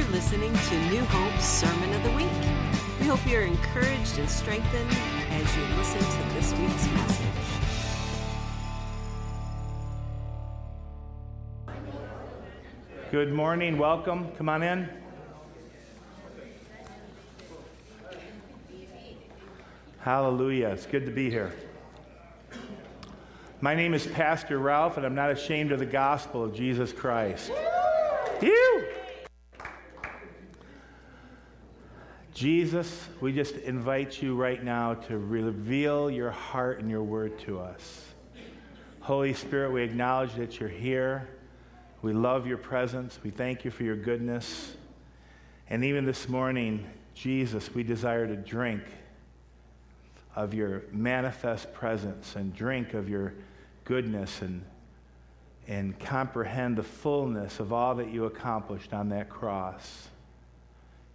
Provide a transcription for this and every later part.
You're listening to New Hope's Sermon of the Week. We hope you're encouraged and strengthened as you listen to this week's message. Good morning. Welcome. Come on in. Hallelujah. It's good to be here. My name is Pastor Ralph, and I'm not ashamed of the gospel of Jesus Christ. You. Jesus, we just invite you right now to reveal your heart and your word to us. Holy Spirit, we acknowledge that you're here. We love your presence. We thank you for your goodness. And even this morning, Jesus, we desire to drink of your manifest presence and drink of your goodness and, and comprehend the fullness of all that you accomplished on that cross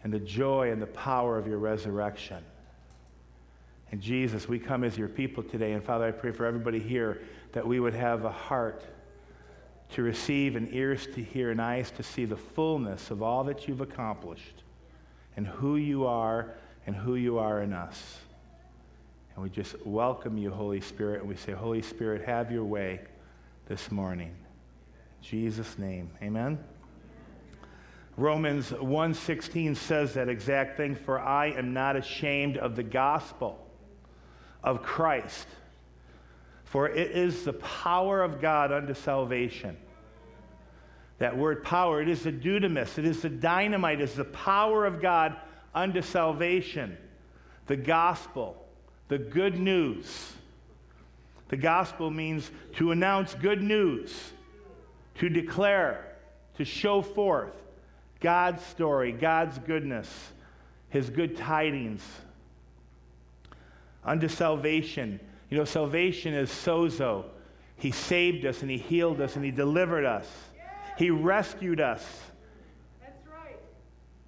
and the joy and the power of your resurrection. And Jesus, we come as your people today. And Father, I pray for everybody here that we would have a heart to receive and ears to hear and eyes to see the fullness of all that you've accomplished and who you are and who you are in us. And we just welcome you, Holy Spirit, and we say, Holy Spirit, have your way this morning. In Jesus' name. Amen. Romans 1:16 says that exact thing, for I am not ashamed of the gospel of Christ. For it is the power of God unto salvation. That word power, it is the dunamis, it is the dynamite, it is the power of God unto salvation. The gospel the good news. The gospel means to announce good news, to declare, to show forth God's story, God's goodness, His good tidings. Unto salvation. You know, salvation is sozo. He saved us and He healed us and He delivered us. He rescued us. That's right.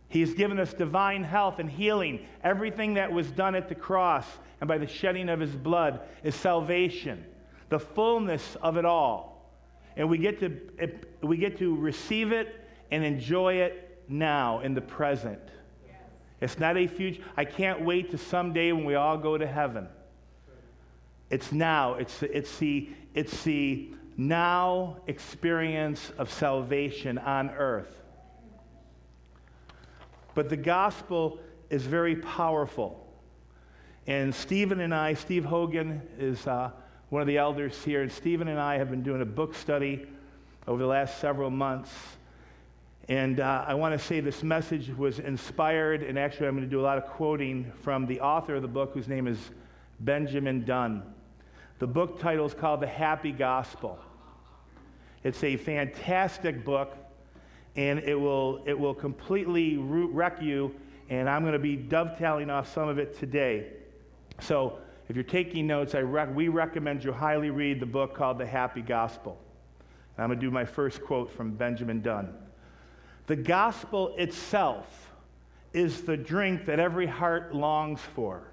He's given us divine health and healing. Everything that was done at the cross and by the shedding of his blood is salvation, the fullness of it all. And we get to, we get to receive it and enjoy it now in the present. It's not a future. I can't wait to someday when we all go to heaven. It's now. It's, it's, the, it's the now experience of salvation on earth. But the gospel is very powerful. And Stephen and I, Steve Hogan is uh, one of the elders here, and Stephen and I have been doing a book study over the last several months. And uh, I want to say this message was inspired, and actually, I'm going to do a lot of quoting from the author of the book, whose name is Benjamin Dunn. The book title is called The Happy Gospel. It's a fantastic book, and it will, it will completely wreck you, and I'm going to be dovetailing off some of it today. So, if you're taking notes, I rec- we recommend you highly read the book called The Happy Gospel. And I'm going to do my first quote from Benjamin Dunn. The gospel itself is the drink that every heart longs for.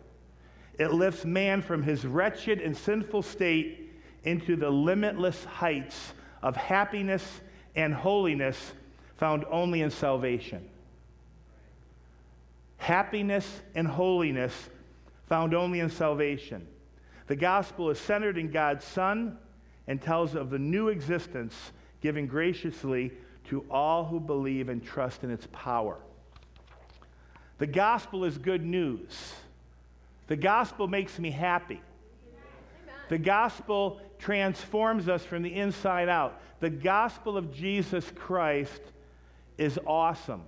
It lifts man from his wretched and sinful state into the limitless heights of happiness and holiness found only in salvation. Happiness and holiness found only in salvation. The gospel is centered in God's Son and tells of the new existence given graciously to all who believe and trust in its power. The gospel is good news. The gospel makes me happy. The gospel transforms us from the inside out. The gospel of Jesus Christ is awesome.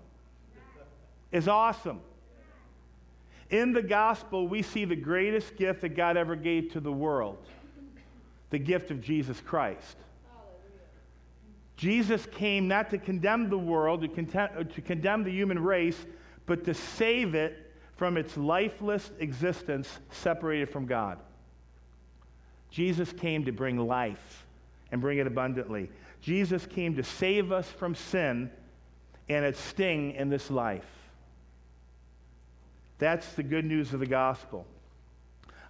Is awesome. In the gospel, we see the greatest gift that God ever gave to the world the gift of Jesus Christ. Jesus came not to condemn the world, to, contem- to condemn the human race, but to save it from its lifeless existence separated from God. Jesus came to bring life and bring it abundantly. Jesus came to save us from sin and its sting in this life. That's the good news of the gospel.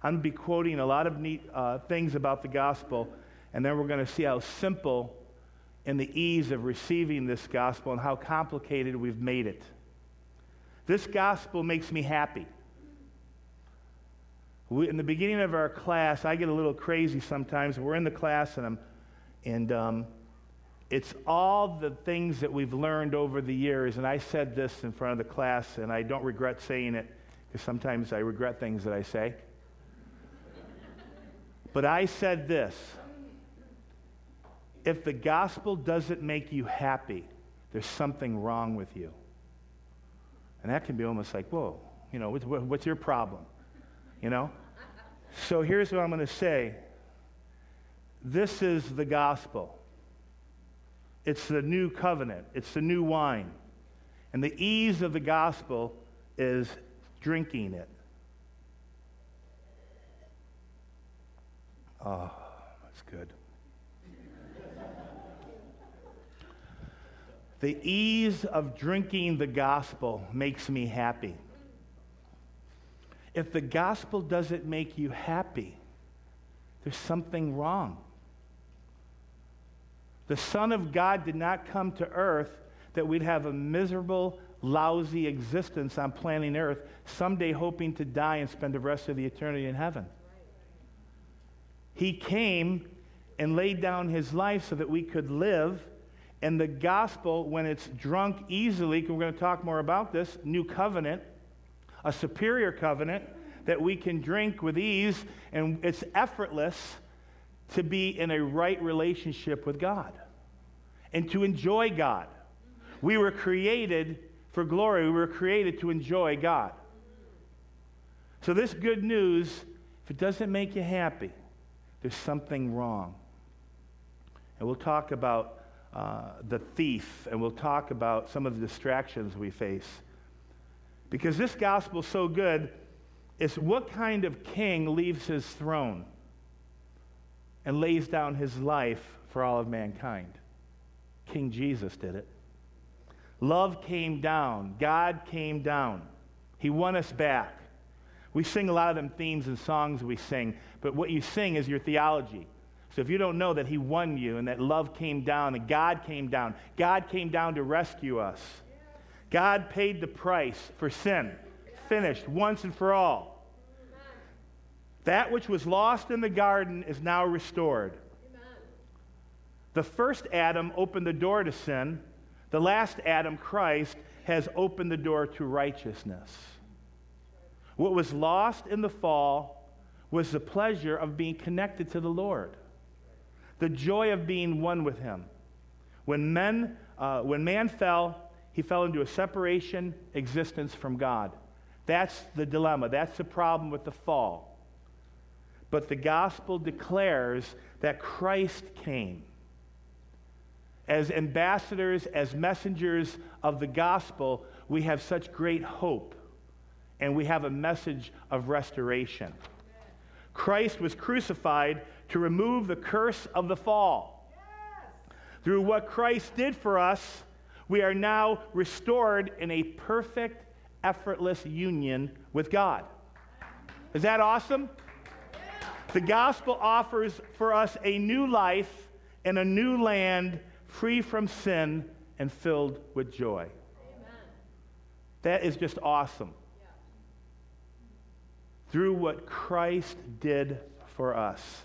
I'm going to be quoting a lot of neat uh, things about the gospel, and then we're going to see how simple and the ease of receiving this gospel and how complicated we've made it. This gospel makes me happy. We, in the beginning of our class, I get a little crazy sometimes. We're in the class, and I'm, and um, it's all the things that we've learned over the years. And I said this in front of the class, and I don't regret saying it because sometimes I regret things that I say. but I said this if the gospel doesn't make you happy, there's something wrong with you. And that can be almost like, whoa, you know, what's, your problem? You know? So here's what I'm going to say this is the gospel. It's the new covenant, it's the new wine. And the ease of the gospel is drinking it. Oh, that's good. The ease of drinking the gospel makes me happy. If the gospel doesn't make you happy, there's something wrong. The Son of God did not come to earth that we'd have a miserable, lousy existence on planet earth, someday hoping to die and spend the rest of the eternity in heaven. He came and laid down his life so that we could live. And the gospel, when it's drunk easily, we're going to talk more about this, new covenant, a superior covenant that we can drink with ease, and it's effortless to be in a right relationship with God and to enjoy God. We were created for glory, we were created to enjoy God. So, this good news, if it doesn't make you happy, there's something wrong. And we'll talk about uh, the thief, and we'll talk about some of the distractions we face. Because this gospel is so good, it's what kind of king leaves his throne and lays down his life for all of mankind? King Jesus did it. Love came down, God came down. He won us back. We sing a lot of them themes and songs we sing, but what you sing is your theology. So if you don't know that He won you and that love came down and God came down, God came down to rescue us. God paid the price for sin, finished once and for all. That which was lost in the garden is now restored. The first Adam opened the door to sin. The last Adam, Christ, has opened the door to righteousness. What was lost in the fall was the pleasure of being connected to the Lord, the joy of being one with Him. When, men, uh, when man fell, he fell into a separation existence from God. That's the dilemma. That's the problem with the fall. But the gospel declares that Christ came. As ambassadors, as messengers of the gospel, we have such great hope and we have a message of restoration. Christ was crucified to remove the curse of the fall. Yes. Through what Christ did for us, we are now restored in a perfect, effortless union with God. Is that awesome? The gospel offers for us a new life in a new land free from sin and filled with joy. Amen. That is just awesome. Yeah. Through what Christ did for us.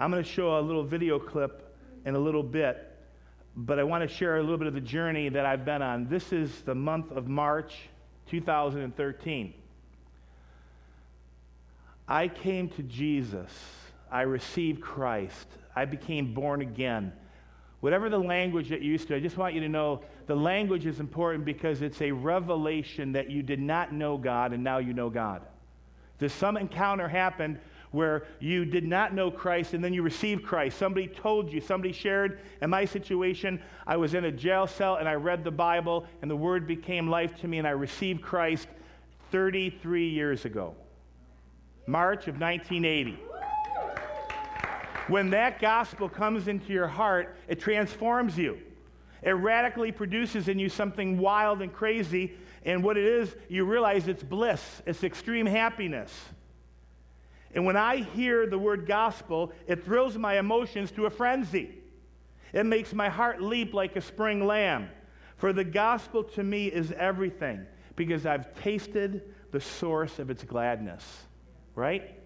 I'm going to show a little video clip in a little bit but I want to share a little bit of the journey that I've been on. This is the month of March 2013. I came to Jesus. I received Christ. I became born again. Whatever the language that you used to, I just want you to know the language is important because it's a revelation that you did not know God and now you know God. There's some encounter happened where you did not know Christ and then you received Christ. Somebody told you, somebody shared. In my situation, I was in a jail cell and I read the Bible and the Word became life to me and I received Christ 33 years ago, March of 1980. When that gospel comes into your heart, it transforms you. It radically produces in you something wild and crazy. And what it is, you realize it's bliss, it's extreme happiness. And when I hear the word gospel, it thrills my emotions to a frenzy. It makes my heart leap like a spring lamb. For the gospel to me is everything because I've tasted the source of its gladness. Right?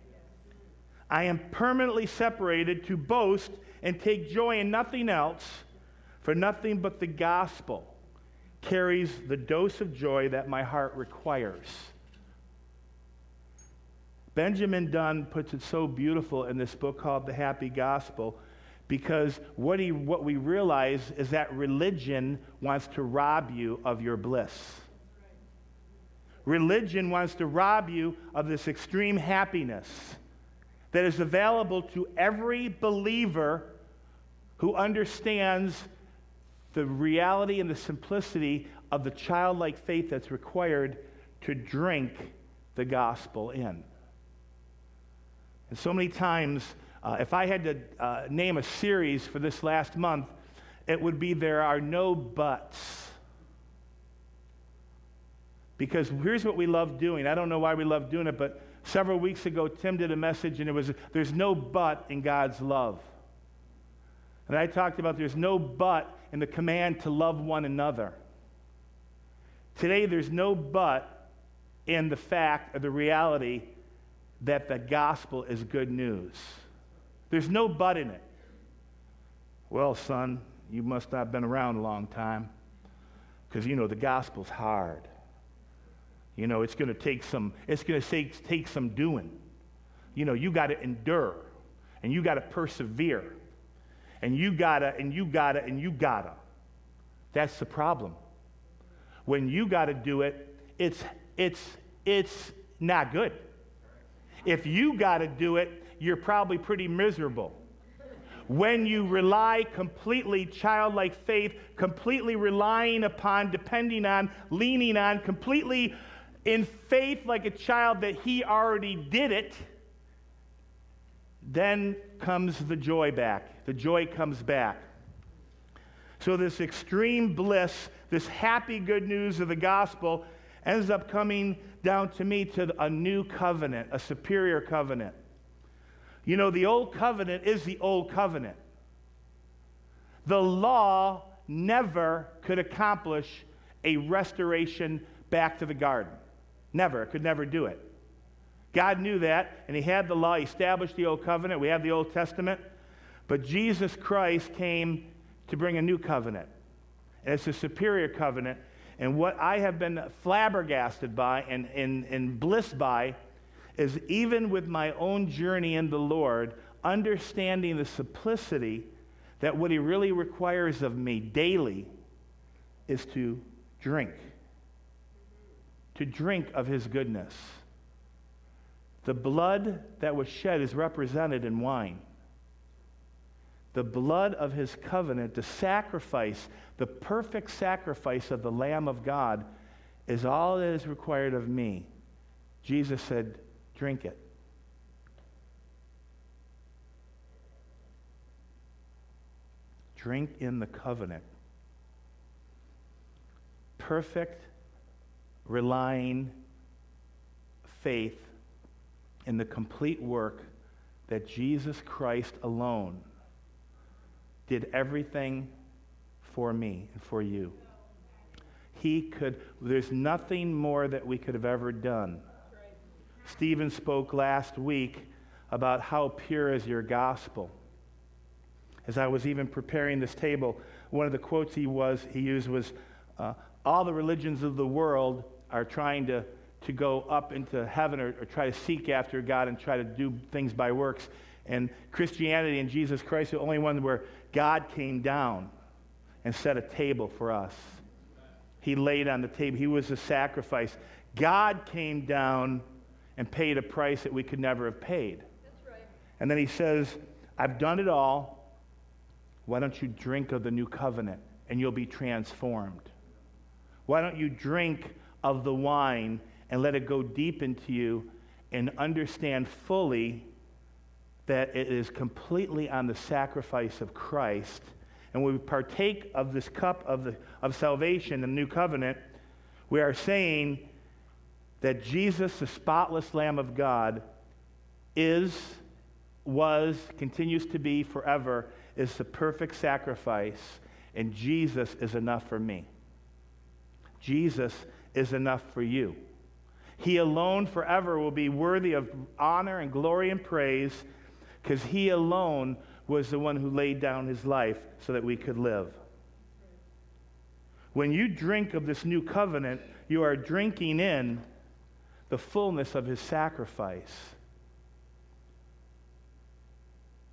I am permanently separated to boast and take joy in nothing else, for nothing but the gospel carries the dose of joy that my heart requires. Benjamin Dunn puts it so beautiful in this book called The Happy Gospel because what, he, what we realize is that religion wants to rob you of your bliss. Religion wants to rob you of this extreme happiness that is available to every believer who understands the reality and the simplicity of the childlike faith that's required to drink the gospel in. And so many times, uh, if I had to uh, name a series for this last month, it would be There Are No Buts. Because here's what we love doing. I don't know why we love doing it, but several weeks ago, Tim did a message, and it was There's no but in God's love. And I talked about there's no but in the command to love one another. Today, there's no but in the fact or the reality that the gospel is good news. There's no but in it. Well, son, you must not have been around a long time because, you know, the gospel's hard. You know, it's going to take some, it's going to take, take some doing. You know, you got to endure and you got to persevere and you got to, and you got to, and you got to. That's the problem. When you got to do it, it's, it's, it's not good. If you got to do it, you're probably pretty miserable. When you rely completely, childlike faith, completely relying upon, depending on, leaning on, completely in faith like a child that he already did it, then comes the joy back. The joy comes back. So, this extreme bliss, this happy good news of the gospel, ends up coming down to me to a new covenant, a superior covenant. You know, the old covenant is the old covenant. The law never could accomplish a restoration back to the garden. Never. It could never do it. God knew that, and He had the law. He established the old covenant. We have the Old Testament. But Jesus Christ came to bring a new covenant. And it's a superior covenant and what I have been flabbergasted by and, and, and blissed by is even with my own journey in the Lord, understanding the simplicity that what He really requires of me daily is to drink, to drink of His goodness. The blood that was shed is represented in wine the blood of his covenant, the sacrifice, the perfect sacrifice of the Lamb of God, is all that is required of me. Jesus said, Drink it. Drink in the covenant. Perfect, relying faith in the complete work that Jesus Christ alone did everything for me and for you. He could, there's nothing more that we could have ever done. Stephen spoke last week about how pure is your gospel. As I was even preparing this table, one of the quotes he was he used was, uh, "All the religions of the world are trying to to go up into heaven or, or try to seek after God and try to do things by works." And Christianity and Jesus Christ are the only one where God came down and set a table for us. He laid on the table. He was a sacrifice. God came down and paid a price that we could never have paid. Right. And then he says, I've done it all. Why don't you drink of the new covenant and you'll be transformed? Why don't you drink of the wine and let it go deep into you and understand fully that it is completely on the sacrifice of Christ. And when we partake of this cup of, the, of salvation, the new covenant, we are saying that Jesus, the spotless Lamb of God, is, was, continues to be forever, is the perfect sacrifice, and Jesus is enough for me. Jesus is enough for you. He alone forever will be worthy of honor and glory and praise because he alone was the one who laid down his life so that we could live. When you drink of this new covenant, you are drinking in the fullness of his sacrifice.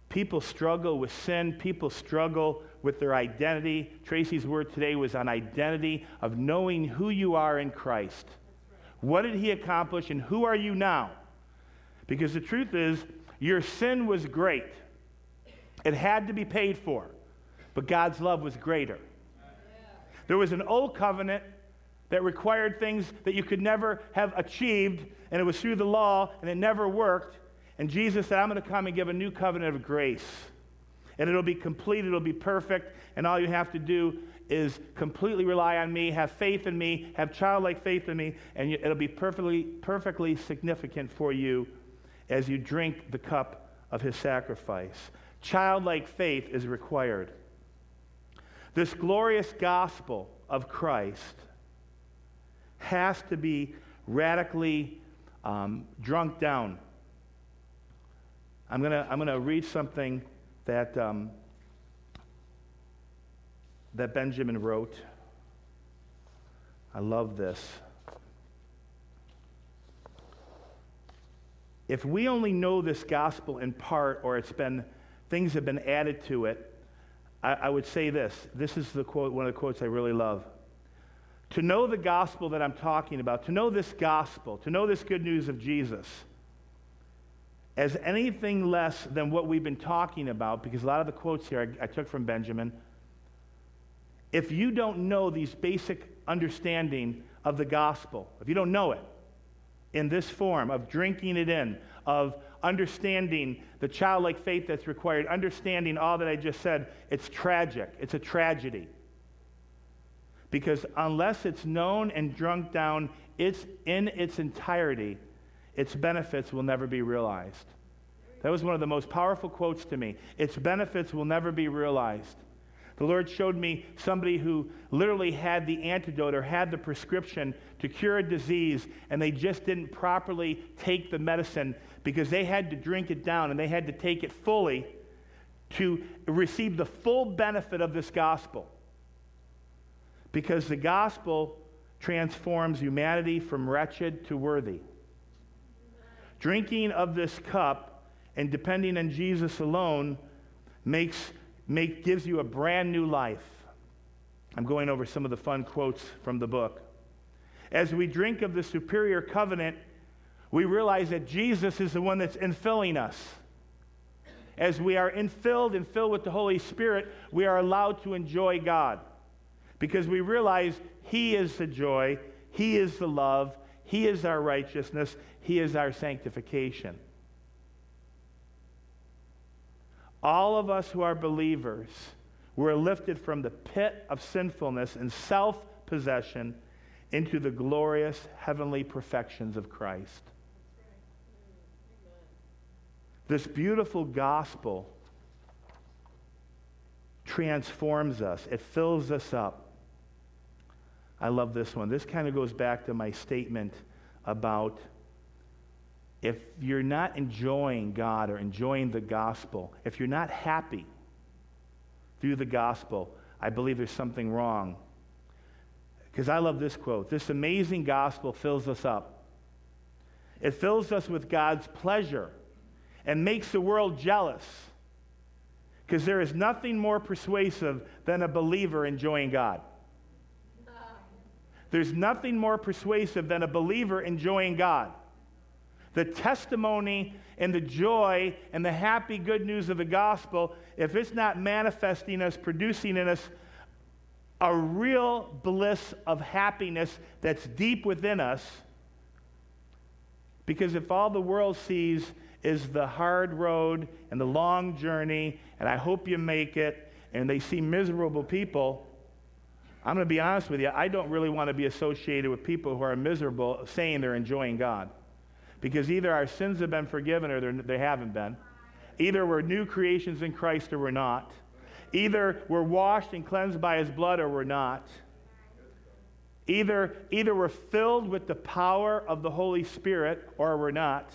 People struggle with sin. People struggle with their identity. Tracy's word today was on identity of knowing who you are in Christ. What did he accomplish and who are you now? Because the truth is, your sin was great. It had to be paid for, but God's love was greater. There was an old covenant that required things that you could never have achieved, and it was through the law, and it never worked. And Jesus said, I'm going to come and give a new covenant of grace. And it'll be complete, it'll be perfect, and all you have to do is completely rely on me, have faith in me, have childlike faith in me, and it'll be perfectly, perfectly significant for you as you drink the cup of his sacrifice. Childlike faith is required. This glorious gospel of Christ has to be radically um, drunk down I'm going to I'm to read something that, um, that Benjamin wrote. I love this. If we only know this gospel in part, or it's been things have been added to it, I, I would say this. This is the quote, one of the quotes I really love. To know the gospel that I'm talking about, to know this gospel, to know this good news of Jesus as anything less than what we've been talking about, because a lot of the quotes here I, I took from Benjamin. If you don't know these basic understanding of the gospel, if you don't know it in this form of drinking it in, of understanding the childlike faith that's required, understanding all that I just said, it's tragic. It's a tragedy. Because unless it's known and drunk down, it's in its entirety its benefits will never be realized. That was one of the most powerful quotes to me. Its benefits will never be realized. The Lord showed me somebody who literally had the antidote or had the prescription to cure a disease, and they just didn't properly take the medicine because they had to drink it down and they had to take it fully to receive the full benefit of this gospel. Because the gospel transforms humanity from wretched to worthy. Drinking of this cup and depending on Jesus alone makes, make, gives you a brand new life. I'm going over some of the fun quotes from the book. As we drink of the superior covenant, we realize that Jesus is the one that's infilling us. As we are infilled and filled with the Holy Spirit, we are allowed to enjoy God because we realize He is the joy, He is the love, He is our righteousness, he is our sanctification. All of us who are believers were lifted from the pit of sinfulness and self possession into the glorious heavenly perfections of Christ. This beautiful gospel transforms us, it fills us up. I love this one. This kind of goes back to my statement about if you're not enjoying God or enjoying the gospel, if you're not happy through the gospel, I believe there's something wrong. Because I love this quote this amazing gospel fills us up. It fills us with God's pleasure and makes the world jealous. Because there is nothing more persuasive than a believer enjoying God. There's nothing more persuasive than a believer enjoying God the testimony and the joy and the happy good news of the gospel, if it's not manifesting us, producing in us a real bliss of happiness that's deep within us, because if all the world sees is the hard road and the long journey, and I hope you make it, and they see miserable people, I'm going to be honest with you, I don't really want to be associated with people who are miserable saying they're enjoying God. Because either our sins have been forgiven or they haven't been. Either we're new creations in Christ or we're not. Either we're washed and cleansed by his blood or we're not. Either, either we're filled with the power of the Holy Spirit or we're not.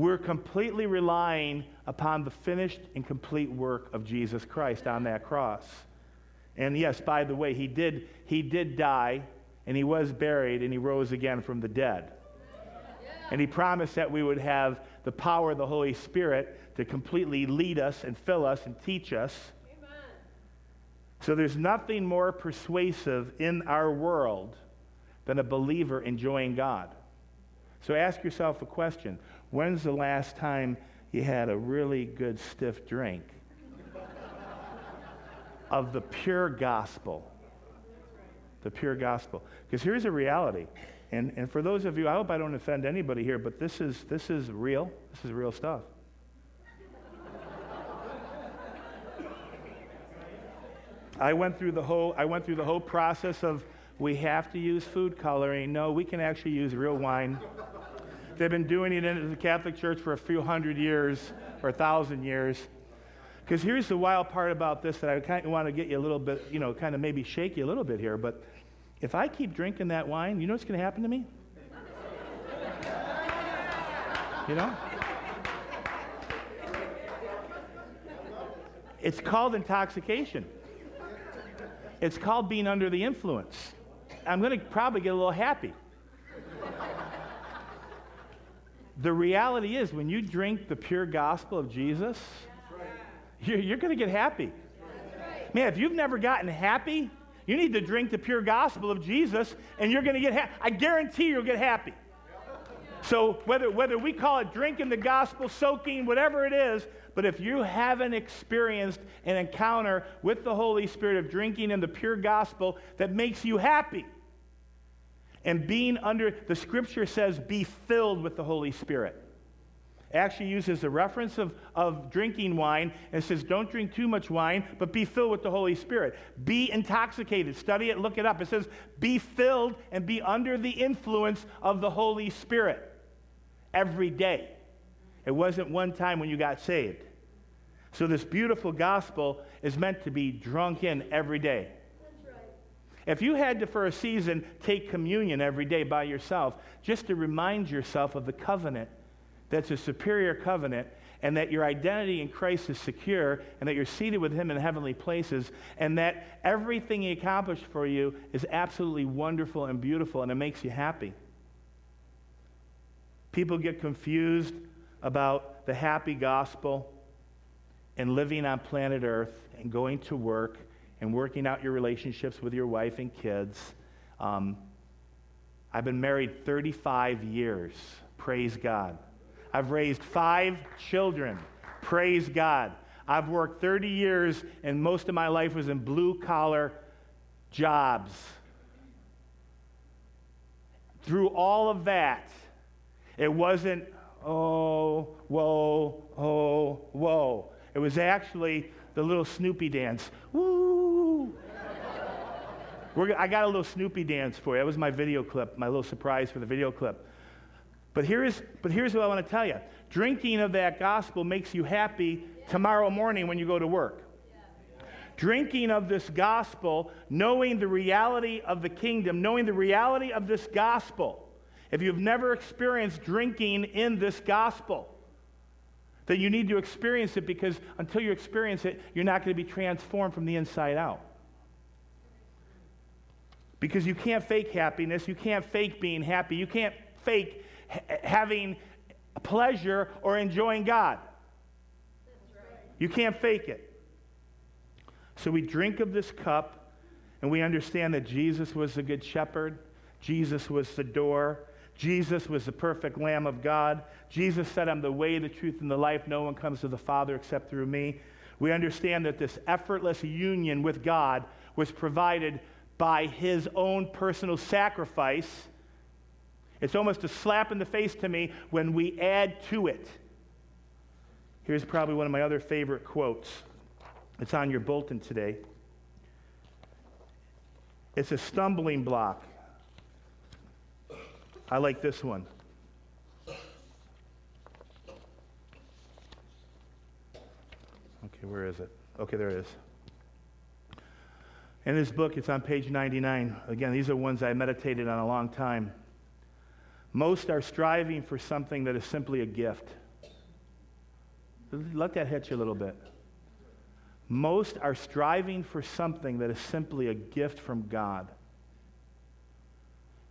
We're completely relying upon the finished and complete work of Jesus Christ on that cross. And yes, by the way, he did, he did die, and he was buried, and he rose again from the dead. And he promised that we would have the power of the Holy Spirit to completely lead us and fill us and teach us. Amen. So there's nothing more persuasive in our world than a believer enjoying God. So ask yourself a question When's the last time you had a really good stiff drink of the pure gospel? The pure gospel. Because here's a reality. And, and for those of you, I hope I don't offend anybody here, but this is, this is real. This is real stuff. I went through the whole I went through the whole process of we have to use food coloring. No, we can actually use real wine. They've been doing it in the Catholic Church for a few hundred years or a thousand years. Because here's the wild part about this that I kind of want to get you a little bit, you know, kind of maybe shake you a little bit here. But if I keep drinking that wine, you know what's going to happen to me? You know? It's called intoxication. It's called being under the influence. I'm going to probably get a little happy. The reality is, when you drink the pure gospel of Jesus, you're, you're going to get happy. Man, if you've never gotten happy, you need to drink the pure gospel of Jesus and you're going to get happy. I guarantee you'll get happy. So, whether, whether we call it drinking the gospel, soaking, whatever it is, but if you haven't experienced an encounter with the Holy Spirit of drinking in the pure gospel that makes you happy, and being under, the scripture says, be filled with the Holy Spirit. It actually uses the reference of, of drinking wine and says, don't drink too much wine, but be filled with the Holy Spirit. Be intoxicated. Study it, look it up. It says, be filled and be under the influence of the Holy Spirit every day. It wasn't one time when you got saved. So, this beautiful gospel is meant to be drunk in every day. If you had to, for a season, take communion every day by yourself, just to remind yourself of the covenant that's a superior covenant, and that your identity in Christ is secure, and that you're seated with Him in heavenly places, and that everything He accomplished for you is absolutely wonderful and beautiful, and it makes you happy. People get confused about the happy gospel and living on planet Earth and going to work and working out your relationships with your wife and kids. Um, I've been married 35 years. Praise God. I've raised five children. Praise God. I've worked 30 years, and most of my life was in blue collar jobs. Through all of that, it wasn't, oh, whoa, oh, whoa. It was actually the little Snoopy dance. Woo! We're, I got a little Snoopy dance for you. That was my video clip, my little surprise for the video clip. But here's, but here's what I want to tell you drinking of that gospel makes you happy tomorrow morning when you go to work. Drinking of this gospel, knowing the reality of the kingdom, knowing the reality of this gospel. If you've never experienced drinking in this gospel, that you need to experience it because until you experience it, you're not going to be transformed from the inside out. Because you can't fake happiness, you can't fake being happy, you can't fake ha- having pleasure or enjoying God. You can't fake it. So we drink of this cup and we understand that Jesus was the good shepherd, Jesus was the door, Jesus was the perfect Lamb of God. Jesus said, I'm the way, the truth, and the life. No one comes to the Father except through me. We understand that this effortless union with God was provided by his own personal sacrifice. It's almost a slap in the face to me when we add to it. Here's probably one of my other favorite quotes. It's on your bulletin today. It's a stumbling block I like this one. Okay, where is it? Okay, there it is. In this book, it's on page 99. Again, these are ones I meditated on a long time. Most are striving for something that is simply a gift. Let that hit you a little bit. Most are striving for something that is simply a gift from God.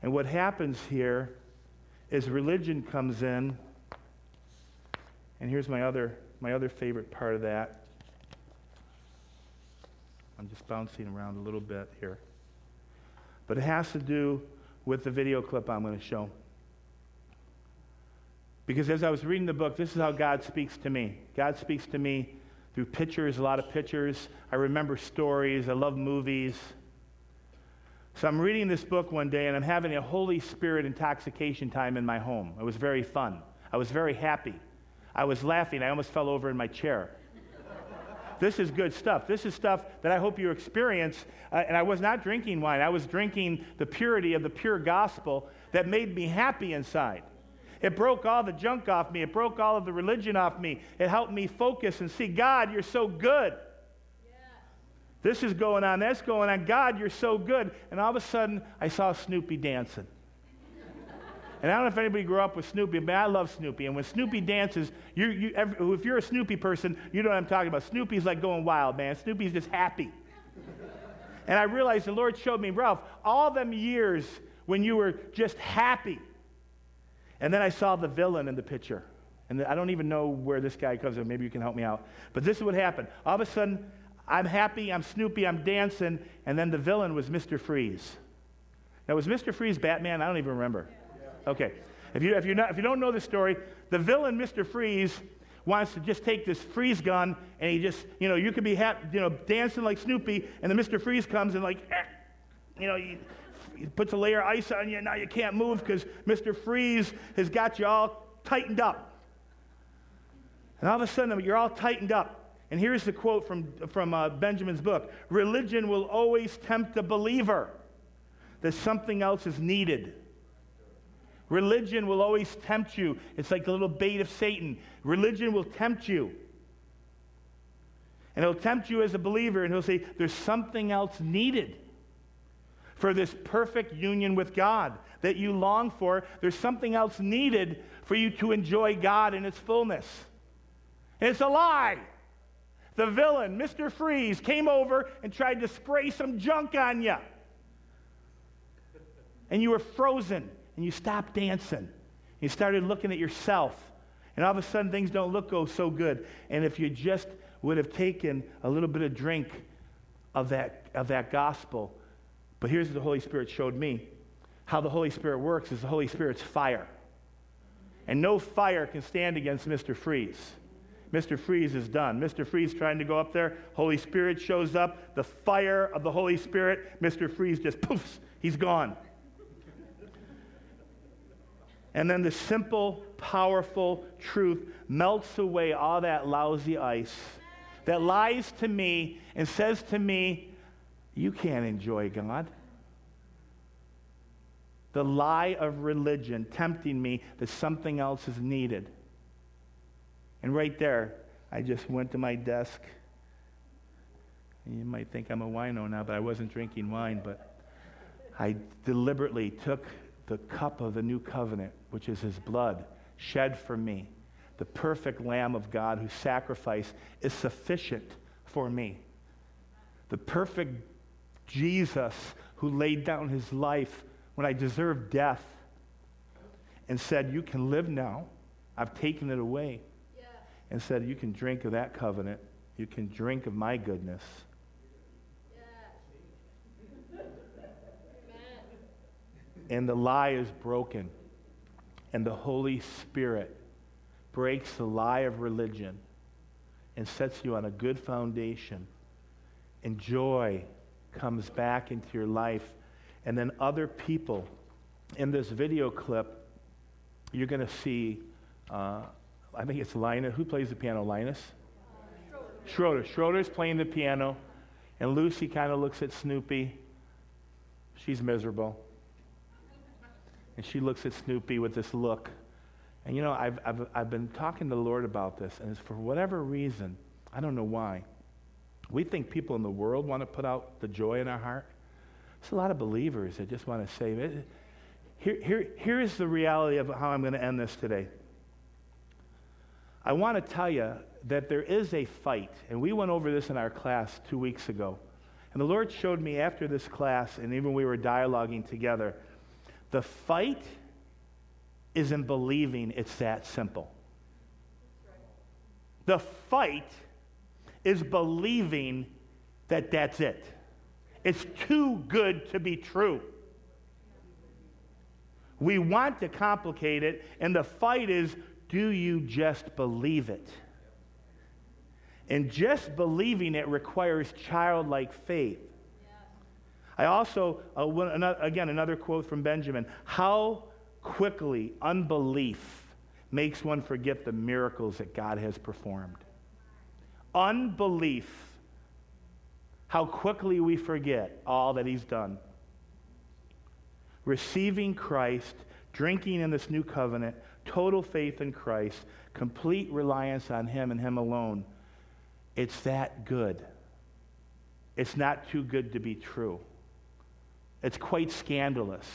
And what happens here is religion comes in, and here's my other, my other favorite part of that. I'm just bouncing around a little bit here. But it has to do with the video clip I'm going to show. Because as I was reading the book, this is how God speaks to me. God speaks to me through pictures, a lot of pictures. I remember stories. I love movies. So I'm reading this book one day and I'm having a Holy Spirit intoxication time in my home. It was very fun. I was very happy. I was laughing. I almost fell over in my chair. This is good stuff. This is stuff that I hope you experience. Uh, and I was not drinking wine, I was drinking the purity of the pure gospel that made me happy inside. It broke all the junk off me. It broke all of the religion off me. It helped me focus and see, God, you're so good. This is going on, that's going on. God, you're so good. And all of a sudden, I saw Snoopy dancing. And I don't know if anybody grew up with Snoopy, but I love Snoopy. And when Snoopy dances, you, you, every, if you're a Snoopy person, you know what I'm talking about. Snoopy's like going wild, man. Snoopy's just happy. and I realized the Lord showed me, Ralph, all them years when you were just happy. And then I saw the villain in the picture. And I don't even know where this guy comes from. Maybe you can help me out. But this is what happened. All of a sudden, I'm happy, I'm Snoopy, I'm dancing, and then the villain was Mr. Freeze. Now, was Mr. Freeze Batman? I don't even remember. Okay. If you, if, you're not, if you don't know the story, the villain, Mr. Freeze, wants to just take this freeze gun and he just, you know, you could be ha- you know, dancing like Snoopy, and then Mr. Freeze comes and, like, eh, you know, he, he puts a layer of ice on you, and now you can't move because Mr. Freeze has got you all tightened up. And all of a sudden, you're all tightened up. And here's the quote from, from uh, Benjamin's book Religion will always tempt a believer that something else is needed. Religion will always tempt you. It's like the little bait of Satan. Religion will tempt you. And it'll tempt you as a believer, and he'll say, There's something else needed for this perfect union with God that you long for. There's something else needed for you to enjoy God in its fullness. And it's a lie. The villain, Mr. Freeze, came over and tried to spray some junk on you. And you were frozen and you stopped dancing. You started looking at yourself. And all of a sudden, things don't look oh, so good. And if you just would have taken a little bit of drink of that, of that gospel, but here's what the Holy Spirit showed me how the Holy Spirit works is the Holy Spirit's fire. And no fire can stand against Mr. Freeze. Mr. Freeze is done. Mr. Freeze trying to go up there. Holy Spirit shows up. The fire of the Holy Spirit. Mr. Freeze just poofs. He's gone. And then the simple, powerful truth melts away all that lousy ice that lies to me and says to me, You can't enjoy God. The lie of religion tempting me that something else is needed. And right there, I just went to my desk. You might think I'm a wino now, but I wasn't drinking wine, but I deliberately took the cup of the new covenant, which is his blood shed for me. The perfect Lamb of God whose sacrifice is sufficient for me. The perfect Jesus who laid down his life when I deserved death and said, You can live now. I've taken it away. Yeah. And said, You can drink of that covenant. You can drink of my goodness. and the lie is broken. And the Holy Spirit breaks the lie of religion and sets you on a good foundation. And joy comes back into your life. And then other people in this video clip, you're going to see, uh, I think it's Linus. Who plays the piano? Linus? Schroeder. Schroeder's playing the piano. And Lucy kind of looks at Snoopy. She's miserable. And she looks at Snoopy with this look. And you know, I've, I've, I've been talking to the Lord about this, and it's for whatever reason, I don't know why, We think people in the world want to put out the joy in our heart. There's a lot of believers that just want to say, here, here, here is the reality of how I'm going to end this today. I want to tell you that there is a fight, and we went over this in our class two weeks ago. And the Lord showed me after this class, and even we were dialoguing together, the fight is in believing it's that simple. The fight is believing that that's it. It's too good to be true. We want to complicate it, and the fight is do you just believe it? And just believing it requires childlike faith. I also, uh, again, another quote from Benjamin how quickly unbelief makes one forget the miracles that God has performed. Unbelief, how quickly we forget all that He's done. Receiving Christ, drinking in this new covenant, total faith in Christ, complete reliance on Him and Him alone. It's that good. It's not too good to be true. It's quite scandalous.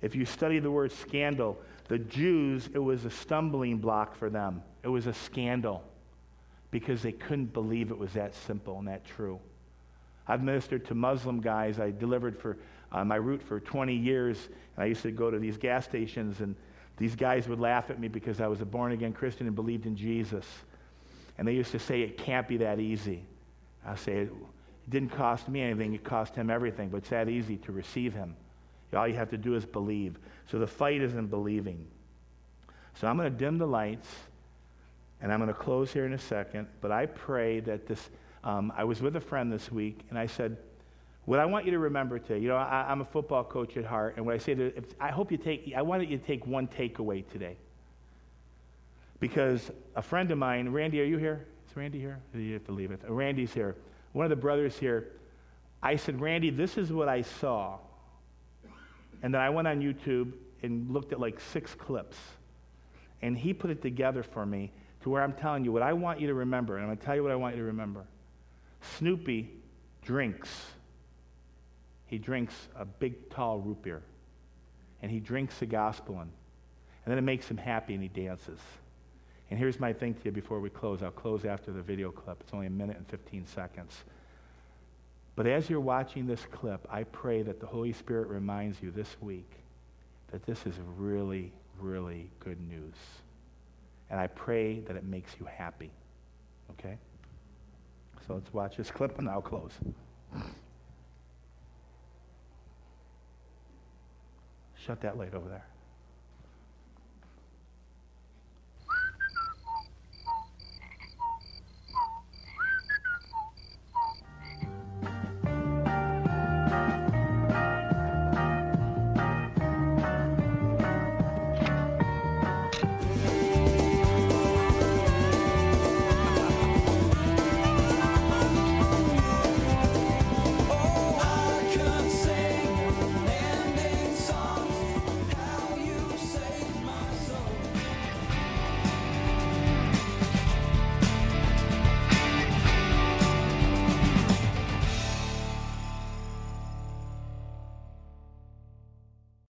If you study the word scandal, the Jews, it was a stumbling block for them. It was a scandal because they couldn't believe it was that simple and that true. I've ministered to Muslim guys. I delivered for uh, my route for 20 years, and I used to go to these gas stations, and these guys would laugh at me because I was a born again Christian and believed in Jesus. And they used to say, It can't be that easy. I say, It didn't cost me anything, it cost him everything, but it's that easy to receive him. All you have to do is believe. So the fight is in believing. So I'm going to dim the lights, and I'm going to close here in a second. But I pray that this. Um, I was with a friend this week, and I said, "What I want you to remember today. You know, I, am a football coach at heart, and what I say to, if, I hope you take. I want you to take one takeaway today. Because a friend of mine, Randy, are you here? Is Randy here? You have to leave it. Oh, Randy's here. One of the brothers here. I said, Randy, this is what I saw and then I went on YouTube and looked at like six clips. And he put it together for me to where I'm telling you what I want you to remember. And I'm going to tell you what I want you to remember. Snoopy drinks. He drinks a big, tall root beer. And he drinks the gospelin. And then it makes him happy and he dances. And here's my thing to you before we close. I'll close after the video clip. It's only a minute and 15 seconds. But as you're watching this clip, I pray that the Holy Spirit reminds you this week that this is really, really good news. And I pray that it makes you happy. Okay? So let's watch this clip and I'll close. Shut that light over there.